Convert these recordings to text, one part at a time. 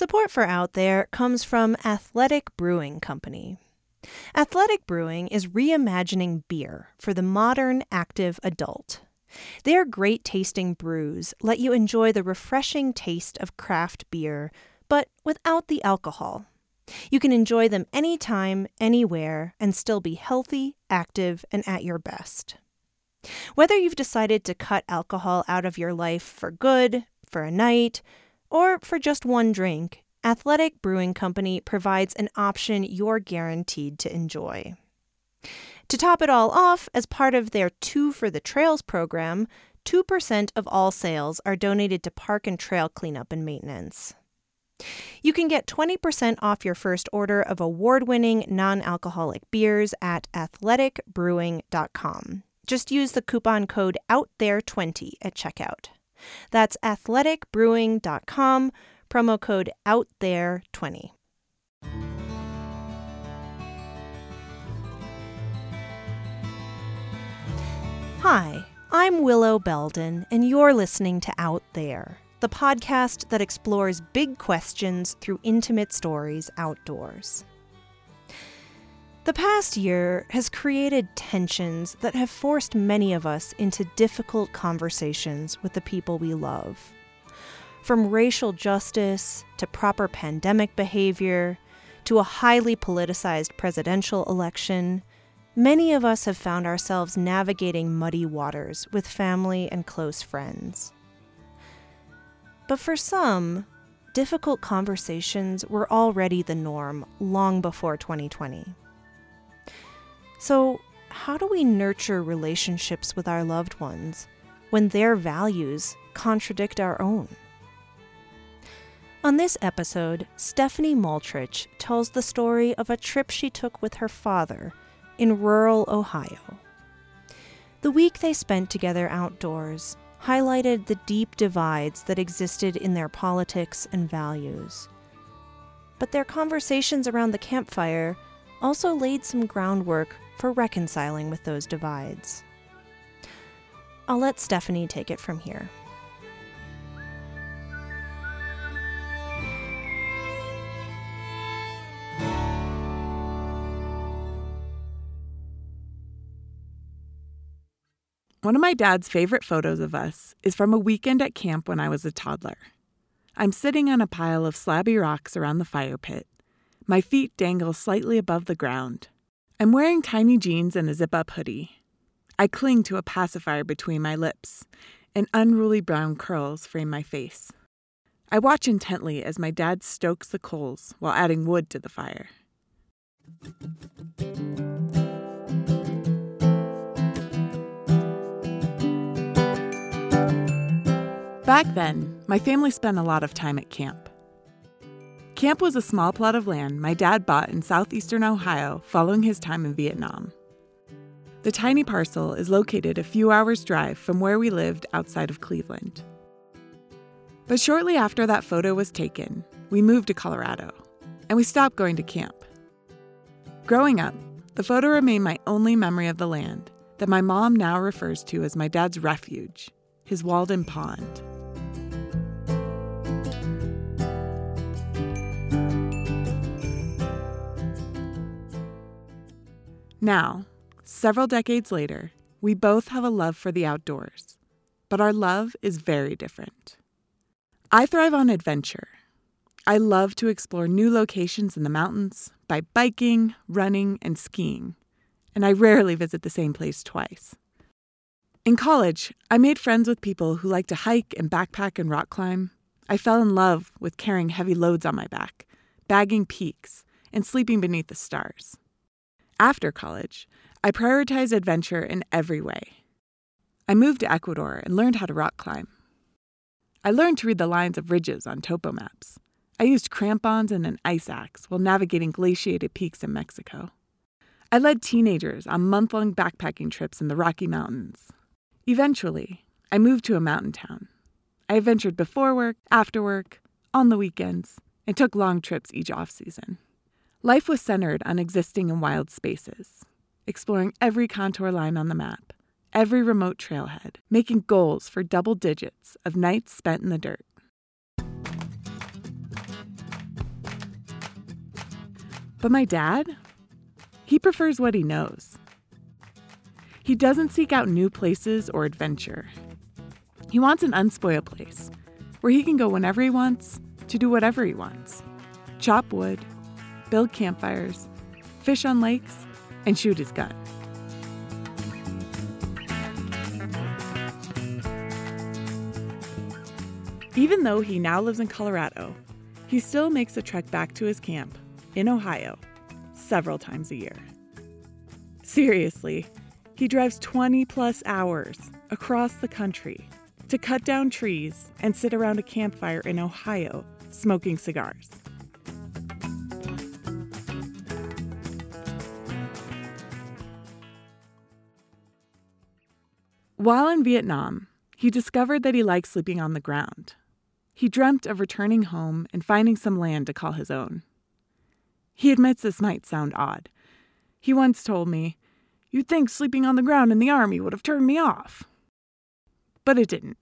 Support for Out There comes from Athletic Brewing Company. Athletic Brewing is reimagining beer for the modern active adult. Their great tasting brews let you enjoy the refreshing taste of craft beer, but without the alcohol. You can enjoy them anytime, anywhere, and still be healthy, active, and at your best. Whether you've decided to cut alcohol out of your life for good, for a night, or for just one drink, Athletic Brewing Company provides an option you're guaranteed to enjoy. To top it all off, as part of their Two for the Trails program, 2% of all sales are donated to park and trail cleanup and maintenance. You can get 20% off your first order of award winning non alcoholic beers at athleticbrewing.com. Just use the coupon code OUTTHERE20 at checkout. That's athleticbrewing.com, promo code OUTTHERE20. Hi, I'm Willow Belden, and you're listening to Out There, the podcast that explores big questions through intimate stories outdoors. The past year has created tensions that have forced many of us into difficult conversations with the people we love. From racial justice to proper pandemic behavior to a highly politicized presidential election, many of us have found ourselves navigating muddy waters with family and close friends. But for some, difficult conversations were already the norm long before 2020. So, how do we nurture relationships with our loved ones when their values contradict our own? On this episode, Stephanie Maltarich tells the story of a trip she took with her father in rural Ohio. The week they spent together outdoors highlighted the deep divides that existed in their politics and values. But their conversations around the campfire also laid some groundwork for reconciling with those divides. I'll let Stephanie take it from here. One of my dad's favorite photos of us is from a weekend at camp when I was a toddler. I'm sitting on a pile of slabby rocks around the fire pit. My feet dangle slightly above the ground, I'm wearing tiny jeans and a zip up hoodie. I cling to a pacifier between my lips, and unruly brown curls frame my face. I watch intently as my dad stokes the coals while adding wood to the fire. Back then, my family spent a lot of time at camp. Camp was a small plot of land my dad bought in southeastern Ohio following his time in Vietnam. The tiny parcel is located a few hours' drive from where we lived outside of Cleveland. But shortly after that photo was taken, we moved to Colorado, and we stopped going to camp. Growing up, the photo remained my only memory of the land that my mom now refers to as my dad's refuge, his Walden Pond. Now, several decades later, we both have a love for the outdoors, but our love is very different. I thrive on adventure. I love to explore new locations in the mountains by biking, running, and skiing, and I rarely visit the same place twice. In college, I made friends with people who like to hike and backpack and rock climb. I fell in love with carrying heavy loads on my back, bagging peaks, and sleeping beneath the stars. After college, I prioritized adventure in every way. I moved to Ecuador and learned how to rock climb. I learned to read the lines of ridges on topo maps. I used crampons and an ice axe while navigating glaciated peaks in Mexico. I led teenagers on month long backpacking trips in the Rocky Mountains. Eventually, I moved to a mountain town. I adventured before work, after work, on the weekends, and took long trips each off season. Life was centered on existing in wild spaces, exploring every contour line on the map, every remote trailhead, making goals for double digits of nights spent in the dirt. But my dad, he prefers what he knows. He doesn't seek out new places or adventure. He wants an unspoiled place where he can go whenever he wants to do whatever he wants chop wood, build campfires, fish on lakes, and shoot his gun. Even though he now lives in Colorado, he still makes a trek back to his camp in Ohio several times a year. Seriously, he drives 20 plus hours across the country to cut down trees and sit around a campfire in Ohio smoking cigars. While in Vietnam, he discovered that he liked sleeping on the ground. He dreamt of returning home and finding some land to call his own. He admits this might sound odd. He once told me, You'd think sleeping on the ground in the army would have turned me off. But it didn't.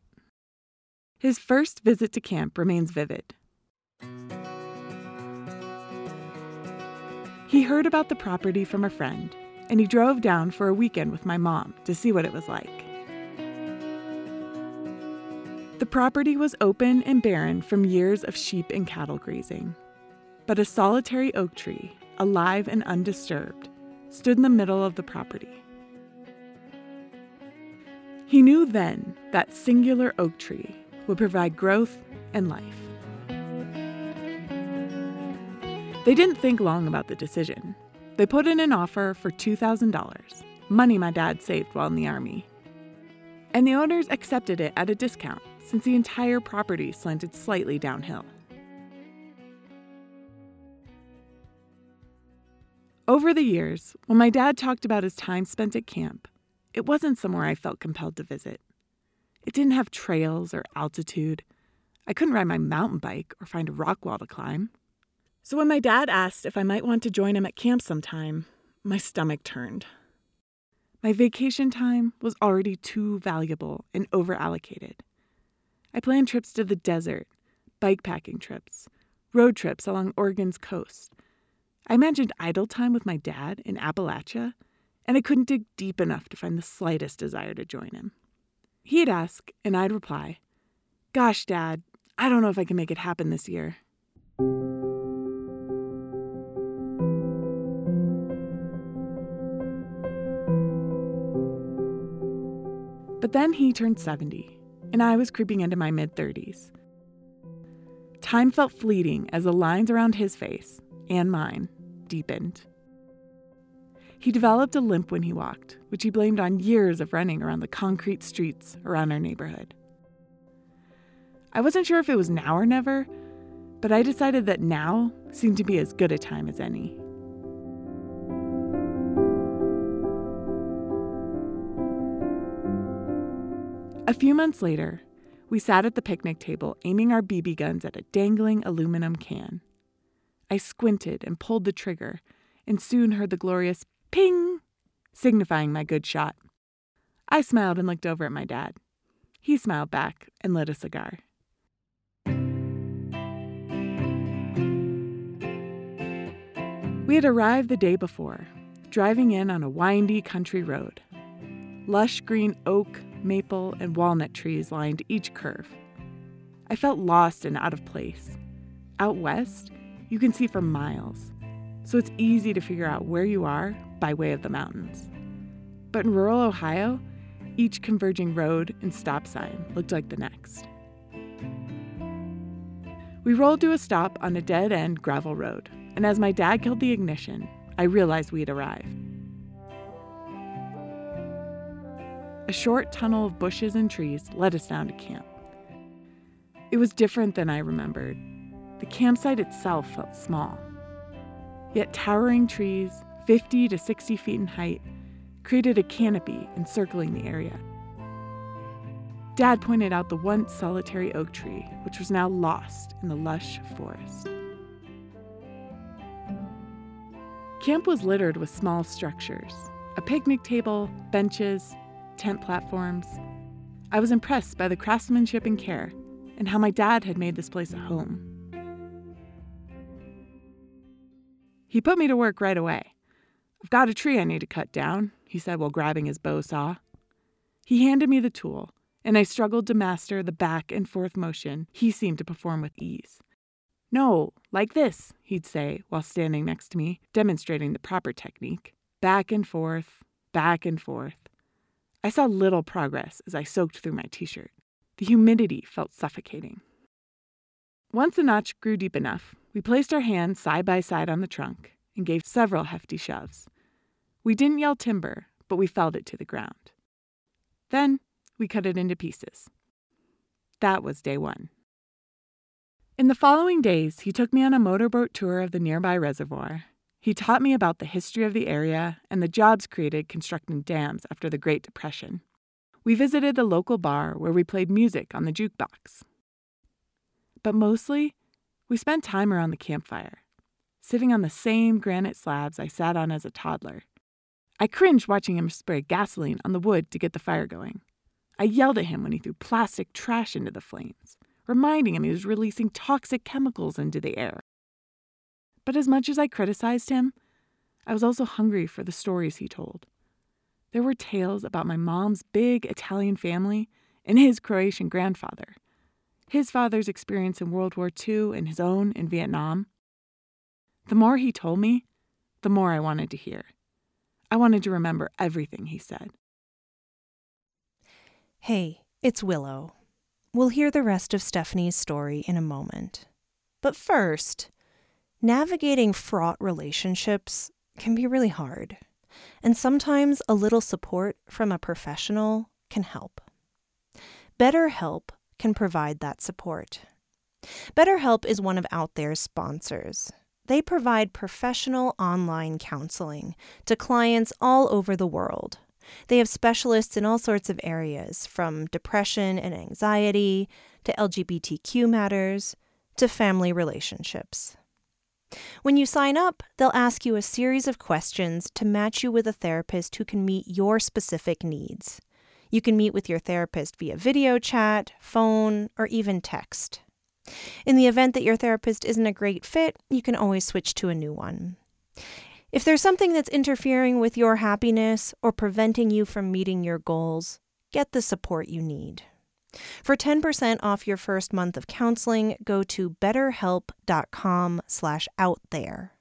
His first visit to camp remains vivid. He heard about the property from a friend, and he drove down for a weekend with my mom to see what it was like. Property was open and barren from years of sheep and cattle grazing. But a solitary oak tree, alive and undisturbed, stood in the middle of the property. He knew then that singular oak tree would provide growth and life. They didn't think long about the decision. They put in an offer for $2,000, money my dad saved while in the Army. And the owners accepted it at a discount since the entire property slanted slightly downhill. Over the years, when my dad talked about his time spent at camp, it wasn't somewhere I felt compelled to visit. It didn't have trails or altitude. I couldn't ride my mountain bike or find a rock wall to climb. So when my dad asked if I might want to join him at camp sometime, my stomach turned. My vacation time was already too valuable and overallocated. I planned trips to the desert, bikepacking trips, road trips along Oregon's coast, I imagined idle time with my dad in Appalachia, and I couldn't dig deep enough to find the slightest desire to join him. He'd ask, and I'd reply, Gosh, Dad, I don't know if I can make it happen this year. But then he turned 70, and I was creeping into my mid 30s. Time felt fleeting as the lines around his face and mine deepened. He developed a limp when he walked, which he blamed on years of running around the concrete streets around our neighborhood. I wasn't sure if it was now or never, but I decided that now seemed to be as good a time as any. A few months later, we sat at the picnic table aiming our BB guns at a dangling aluminum can. I squinted and pulled the trigger, and soon heard the glorious ping, signifying my good shot. I smiled and looked over at my dad. He smiled back and lit a cigar. We had arrived the day before, driving in on a windy country road. Lush green oak, maple, and walnut trees lined each curve. I felt lost and out of place. Out west, you can see for miles, so it's easy to figure out where you are by way of the mountains. But in rural Ohio, each converging road and stop sign looked like the next. We rolled to a stop on a dead end gravel road, and as my dad killed the ignition, I realized we'd arrived. A short tunnel of bushes and trees led us down to camp. It was different than I remembered, the campsite itself felt small. Yet towering trees, 50 to 60 feet in height, created a canopy encircling the area. Dad pointed out the once solitary oak tree, which was now lost in the lush forest. Camp was littered with small structures a picnic table, benches, tent platforms. I was impressed by the craftsmanship and care, and how my dad had made this place a home. He put me to work right away. I've got a tree I need to cut down, he said while grabbing his bow saw. He handed me the tool, and I struggled to master the back and forth motion he seemed to perform with ease. No, like this, he'd say while standing next to me, demonstrating the proper technique. Back and forth, back and forth. I saw little progress as I soaked through my t shirt. The humidity felt suffocating. Once the notch grew deep enough, we placed our hands side by side on the trunk and gave several hefty shoves. We didn't yell timber, but we felled it to the ground. Then we cut it into pieces. That was day one. In the following days, he took me on a motorboat tour of the nearby reservoir. He taught me about the history of the area and the jobs created constructing dams after the Great Depression. We visited the local bar where we played music on the jukebox. But mostly, we spent time around the campfire, sitting on the same granite slabs I sat on as a toddler. I cringed watching him spray gasoline on the wood to get the fire going. I yelled at him when he threw plastic trash into the flames reminding him he was releasing toxic chemicals into the air. But as much as I criticized him, I was also hungry for the stories he told. There were tales about my mom's big Italian family and his Croatian grandfather, his father's experience in World War II and his own in Vietnam. The more he told me, the more I wanted to hear. I wanted to remember everything he said. Hey, it's Willow. We'll hear the rest of Stephanie's story in a moment. But first, navigating fraught relationships can be really hard, and sometimes a little support from a professional can help. BetterHelp can provide that support. BetterHelp is one of Out There's sponsors. They provide professional online counseling to clients all over the world they have specialists in all sorts of areas, from depression and anxiety to LGBTQ matters to family relationships. When you sign up, they'll ask you a series of questions to match you with a therapist who can meet your specific needs. You can meet with your therapist via video chat, phone, or even text. In the event that your therapist isn't a great fit, you can always switch to a new one. If there's something that's interfering with your happiness or preventing you from meeting your goals, get the support you need. For 10% off your first month of counseling, go to betterhelp.com slash out there.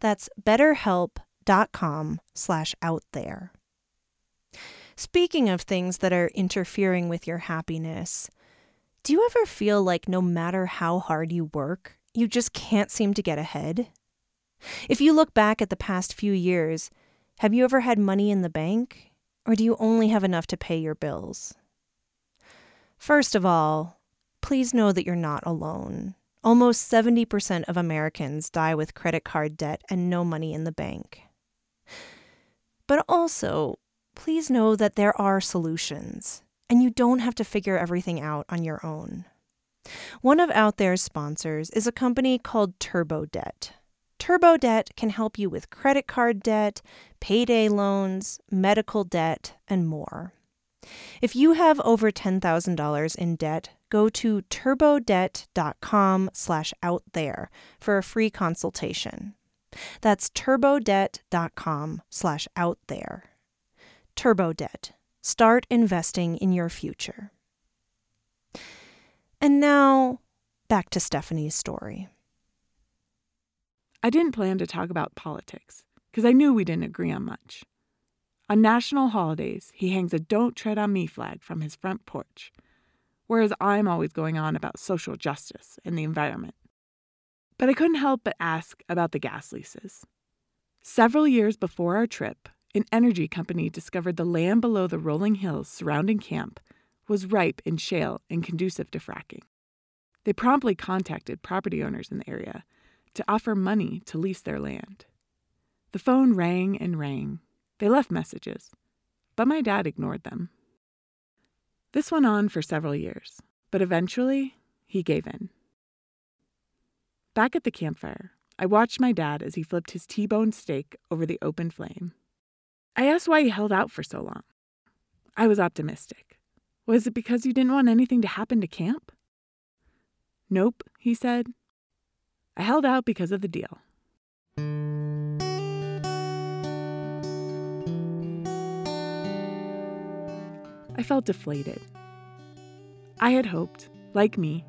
That's betterhelp.com slash out there. Speaking of things that are interfering with your happiness, do you ever feel like no matter how hard you work, you just can't seem to get ahead? If you look back at the past few years, have you ever had money in the bank? Or do you only have enough to pay your bills? First of all, please know that you're not alone. Almost 70% of Americans die with credit card debt and no money in the bank. But also, please know that there are solutions, and you don't have to figure everything out on your own. One of Out There's sponsors is a company called TurboDebt. Turbo Debt can help you with credit card debt, payday loans, medical debt, and more. If you have over $10,000 in debt, go to turbodebt.com slash out there for a free consultation. That's turbodebt.com slash out there. TurboDebt. Start investing in your future. And now, back to Stephanie's story. I didn't plan to talk about politics because I knew we didn't agree on much. On national holidays, he hangs a Don't Tread on Me flag from his front porch, whereas I'm always going on about social justice and the environment. But I couldn't help but ask about the gas leases. Several years before our trip, an energy company discovered the land below the rolling hills surrounding camp was ripe in shale and conducive to fracking. They promptly contacted property owners in the area to offer money to lease their land. The phone rang and rang. They left messages, but my dad ignored them. This went on for several years, but eventually he gave in. Back at the campfire, I watched my dad as he flipped his T bone steak over the open flame. I asked why he held out for so long. I was optimistic. Was it because you didn't want anything to happen to camp? Nope, he said. I held out because of the deal. Felt deflated. I had hoped, like me,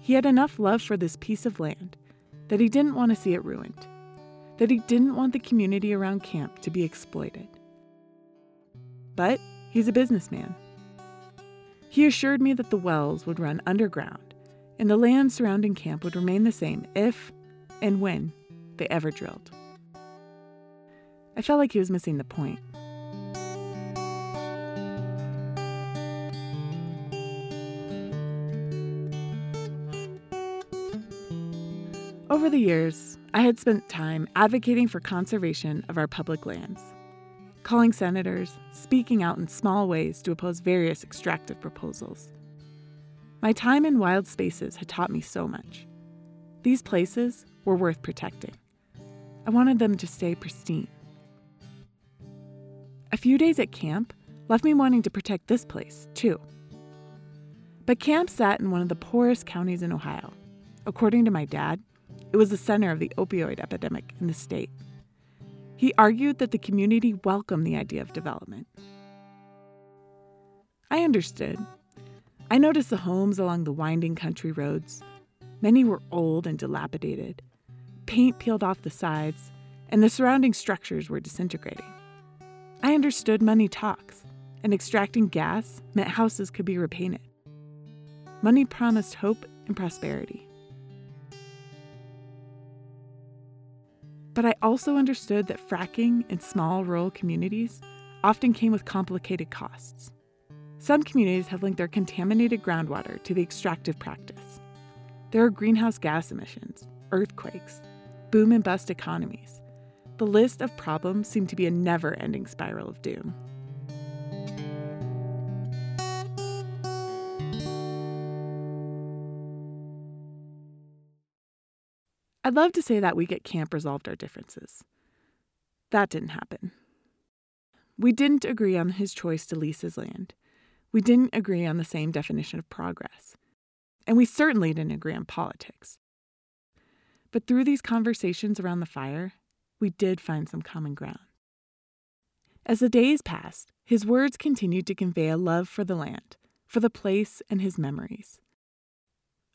he had enough love for this piece of land that he didn't want to see it ruined, that he didn't want the community around camp to be exploited. But he's a businessman. He assured me that the wells would run underground and the land surrounding camp would remain the same if and when they ever drilled. I felt like he was missing the point. Over the years, I had spent time advocating for conservation of our public lands, calling senators, speaking out in small ways to oppose various extractive proposals. My time in wild spaces had taught me so much. These places were worth protecting. I wanted them to stay pristine. A few days at camp left me wanting to protect this place, too. But camp sat in one of the poorest counties in Ohio. According to my dad, it was the center of the opioid epidemic in the state. He argued that the community welcomed the idea of development. I understood. I noticed the homes along the winding country roads. Many were old and dilapidated. Paint peeled off the sides, and the surrounding structures were disintegrating. I understood money talks, and extracting gas meant houses could be repainted. Money promised hope and prosperity. But I also understood that fracking in small rural communities often came with complicated costs. Some communities have linked their contaminated groundwater to the extractive practice. There are greenhouse gas emissions, earthquakes, boom and bust economies. The list of problems seemed to be a never ending spiral of doom. I'd love to say that we at camp resolved our differences. That didn't happen. We didn't agree on his choice to lease his land. We didn't agree on the same definition of progress. And we certainly didn't agree on politics. But through these conversations around the fire, we did find some common ground. As the days passed, his words continued to convey a love for the land, for the place, and his memories.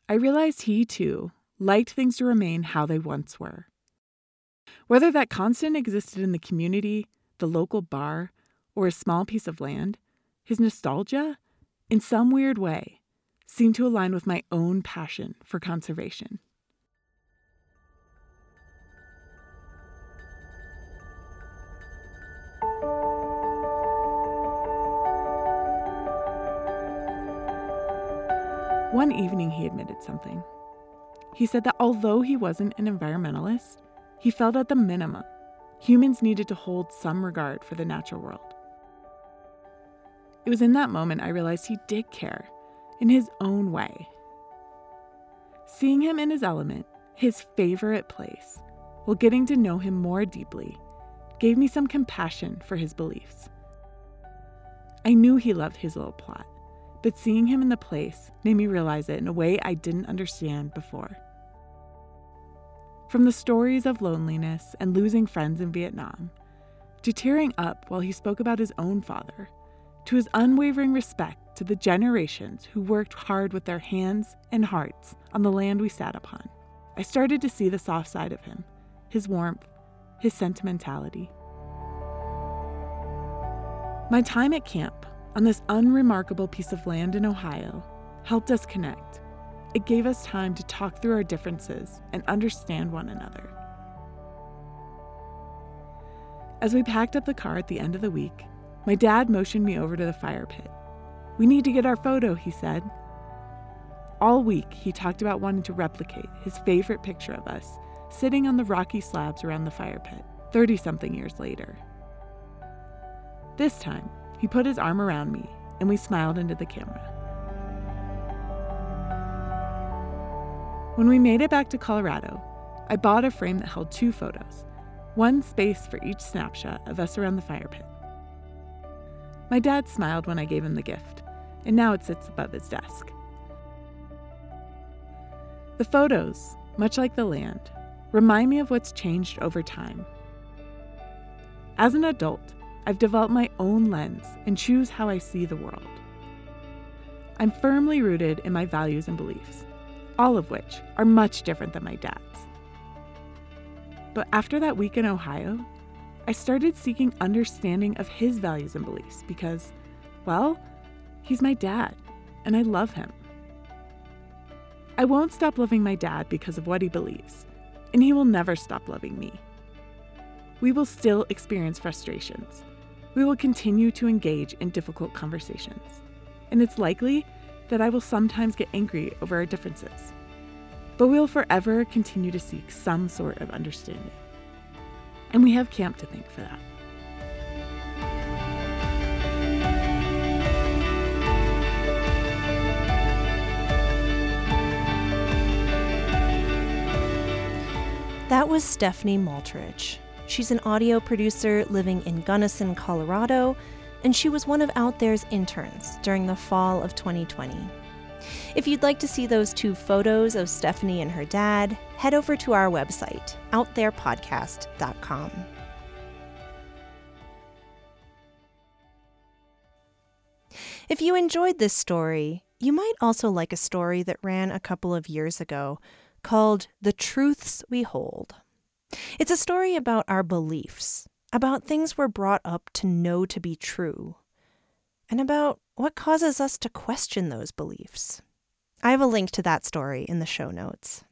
I realized he, too, liked things to remain how they once were. Whether that constant existed in the community, the local bar, or a small piece of land, his nostalgia, in some weird way, seemed to align with my own passion for conservation. One evening, he admitted something. He said that although he wasn't an environmentalist, he felt at the minimum humans needed to hold some regard for the natural world. It was in that moment I realized he did care, in his own way. Seeing him in his element, his favorite place, while getting to know him more deeply, gave me some compassion for his beliefs. I knew he loved his little plot, but seeing him in the place made me realize it in a way I didn't understand before. From the stories of loneliness and losing friends in Vietnam, to tearing up while he spoke about his own father, to his unwavering respect to the generations who worked hard with their hands and hearts on the land we sat upon, I started to see the soft side of him, his warmth, his sentimentality. My time at camp on this unremarkable piece of land in Ohio helped us connect it gave us time to talk through our differences and understand one another. As we packed up the car at the end of the week, my dad motioned me over to the fire pit. We need to get our photo, he said. All week, he talked about wanting to replicate his favorite picture of us sitting on the rocky slabs around the fire pit, 30 something years later. This time, he put his arm around me and we smiled into the camera. When we made it back to Colorado, I bought a frame that held two photos, one space for each snapshot of us around the fire pit. My dad smiled when I gave him the gift, and now it sits above his desk. The photos, much like the land, remind me of what's changed over time. As an adult, I've developed my own lens and choose how I see the world. I'm firmly rooted in my values and beliefs, all of which are much different than my dad's. But after that week in Ohio, I started seeking understanding of his values and beliefs because, well, he's my dad, and I love him. I won't stop loving my dad because of what he believes, and he will never stop loving me. We will still experience frustrations. We will continue to engage in difficult conversations. And it's likely that I will sometimes get angry over our differences. But we will forever continue to seek some sort of understanding. And we have camp to thank for that. That was Stephanie Maltarich. She's an audio producer living in Gunnison, Colorado, and she was one of Out There's interns during the fall of 2020. If you'd like to see those two photos of Stephanie and her dad, head over to our website, outtherepodcast.com. If you enjoyed this story, you might also like a story that ran a couple of years ago called The Truths We Hold. It's a story about our beliefs, about things we're brought up to know to be true, and about what causes us to question those beliefs. I have a link to that story in the show notes.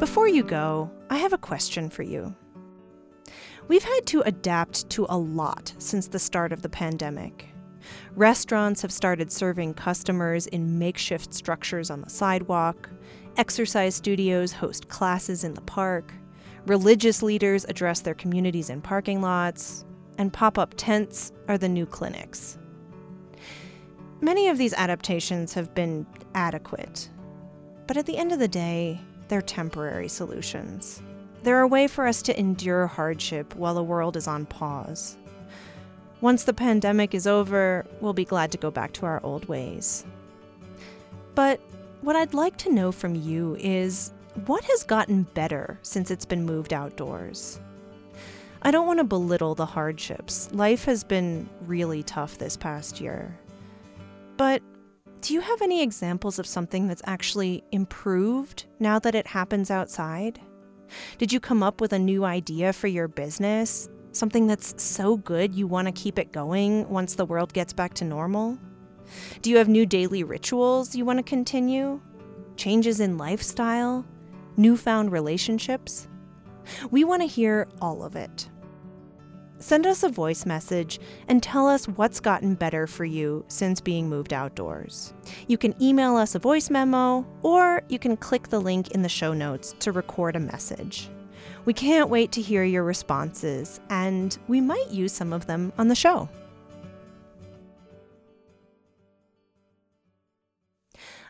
Before you go, I have a question for you. We've had to adapt to a lot since the start of the pandemic. Restaurants have started serving customers in makeshift structures on the sidewalk. Exercise studios host classes in the park. Religious leaders address their communities in parking lots. And pop up tents are the new clinics. Many of these adaptations have been adequate, but at the end of the day, they're temporary solutions. They're a way for us to endure hardship while the world is on pause. Once the pandemic is over, we'll be glad to go back to our old ways. But what I'd like to know from you is what has gotten better since it's been moved outdoors? I don't want to belittle the hardships. Life has been really tough this past year. But do you have any examples of something that's actually improved now that it happens outside? Did you come up with a new idea for your business Something that's so good you want to keep it going once the world gets back to normal? Do you have new daily rituals you want to continue? Changes in lifestyle? Newfound relationships? We want to hear all of it. Send us a voice message and tell us what's gotten better for you since being moved outdoors. You can email us a voice memo, or you can click the link in the show notes to record a message. We can't wait to hear your responses, and we might use some of them on the show.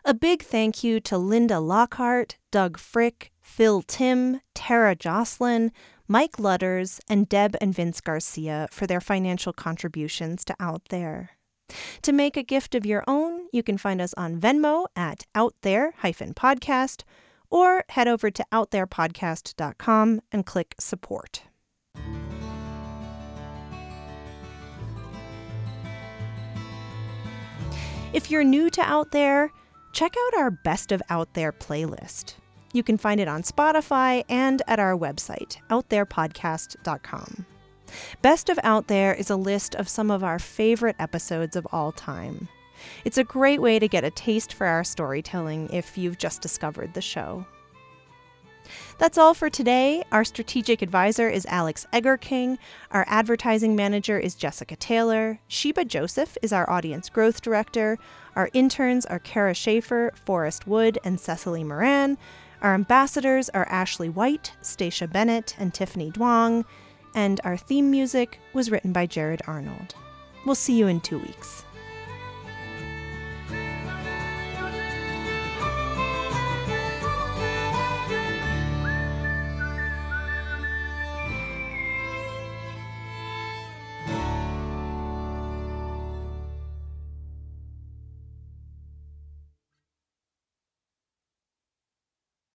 A big thank you to Linda Lockhart, Doug Frick, Phil Tim, Tara Jocelyn, Mike Lutters, and Deb and Vince Garcia for their financial contributions to Out There. To make a gift of your own, you can find us on Venmo at Out There podcast or head over to outtherepodcast.com and click support. If you're new to Out There, check out our Best of Out There playlist. You can find it on Spotify and at our website, outtherepodcast.com. Best of Out There is a list of some of our favorite episodes of all time. It's a great way to get a taste for our storytelling if you've just discovered the show. That's all for today. Our strategic advisor is Alex Eggerking. Our advertising manager is Jessica Taylor. Sheba Joseph is our audience growth director. Our interns are Kara Schaefer, Forrest Wood, and Cecily Moran. Our ambassadors are Ashley White, Stacia Bennett, and Tiffany Duong. And our theme music was written by Jared Arnold. We'll see you in two weeks.